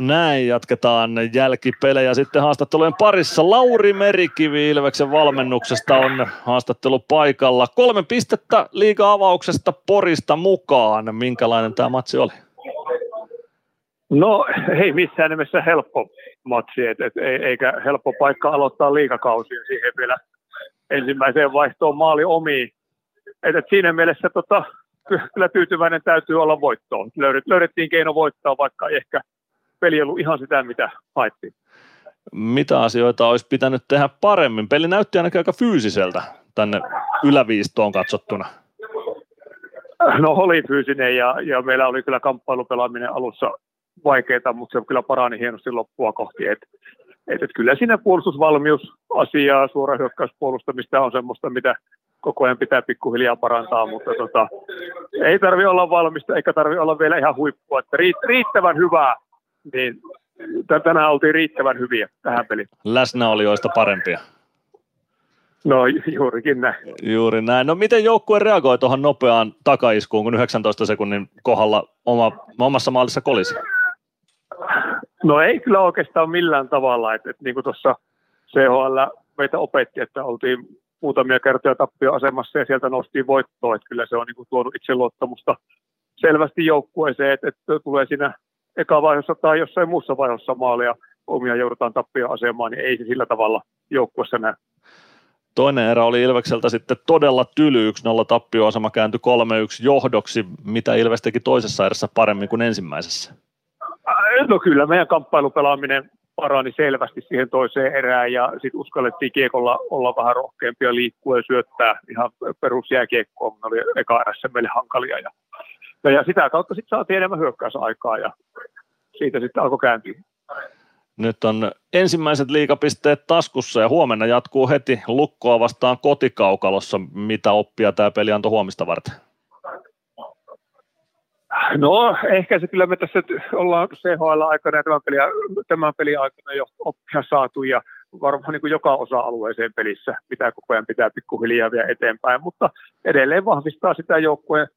Näin jatketaan jälkipelejä sitten haastattelujen parissa. Lauri Merikivi Ilveksen valmennuksesta on haastattelu paikalla. Kolme pistettä liiga-avauksesta Porista mukaan. Minkälainen tämä matsi oli? No ei missään nimessä helppo matsi, et, et, eikä helppo paikka aloittaa liikakausia siihen vielä ensimmäiseen vaihtoon maali omiin. Et, et siinä mielessä tota, kyllä tyytyväinen täytyy olla voittoon. Löydet, löydettiin keino voittaa, vaikka ei ehkä peli ollut ihan sitä, mitä haettiin. Mitä asioita olisi pitänyt tehdä paremmin? Peli näytti ainakin aika fyysiseltä tänne yläviistoon katsottuna. No oli fyysinen ja, ja meillä oli kyllä kamppailupelaaminen alussa vaikeaa, mutta se kyllä parani hienosti loppua kohti. Et, et, et kyllä siinä puolustusvalmiusasiaa, suora hyökkäyspuolustamista on semmoista, mitä koko ajan pitää pikkuhiljaa parantaa, mutta tota, ei tarvi olla valmista eikä tarvi olla vielä ihan huippua. Että riittävän hyvää, niin tänään oltiin riittävän hyviä tähän peliin. Läsnäolijoista parempia. No juurikin näin. Juuri näin. No miten joukkue reagoi tuohon nopeaan takaiskuun, kun 19 sekunnin kohdalla oma, omassa maalissa kolisi? No ei kyllä oikeastaan millään tavalla. että et, niin kuin tuossa CHL meitä opetti, että oltiin muutamia kertoja tappioasemassa ja sieltä noustiin voittoa. Että kyllä se on niin kuin tuonut itseluottamusta selvästi joukkueeseen, että, että tulee siinä eka vaiheessa tai jossain muussa vaiheessa maalia omia joudutaan tappioasemaan, niin ei se sillä tavalla joukkueessa näy. Toinen erä oli Ilvekseltä sitten todella tyly, 1-0 tappioasema kääntyi 3-1 johdoksi. Mitä Ilves teki toisessa erässä paremmin kuin ensimmäisessä? No kyllä meidän kamppailupelaaminen parani selvästi siihen toiseen erään ja sitten uskallettiin kiekolla olla vähän rohkeampia liikkua ja syöttää ihan perusjääkiekkoa, mutta oli eka erässä meille hankalia. Ja, ja sitä kautta sitten saatiin enemmän hyökkäysaikaa ja siitä sitten alkoi kääntyä. Nyt on ensimmäiset liikapisteet taskussa ja huomenna jatkuu heti lukkoa vastaan kotikaukalossa. Mitä oppia tämä peli antoi huomista varten? No ehkä se kyllä me tässä ollaan CHL-aikana ja tämän pelin, tämän pelin aikana jo oppia saatu ja varmaan niin kuin joka osa-alueeseen pelissä, mitä koko ajan pitää pikkuhiljaa vielä eteenpäin, mutta edelleen vahvistaa sitä joukkueen,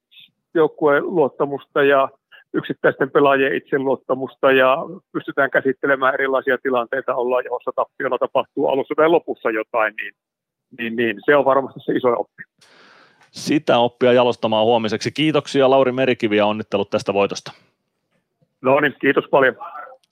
joukkueen luottamusta ja yksittäisten pelaajien itseluottamusta ja pystytään käsittelemään erilaisia tilanteita, ollaan johossa tappiolla tapahtuu alussa tai lopussa jotain, niin, niin, niin se on varmasti se iso oppi. Sitä oppia jalostamaan huomiseksi. Kiitoksia Lauri Merikivi ja onnittelut tästä voitosta. No niin, kiitos paljon.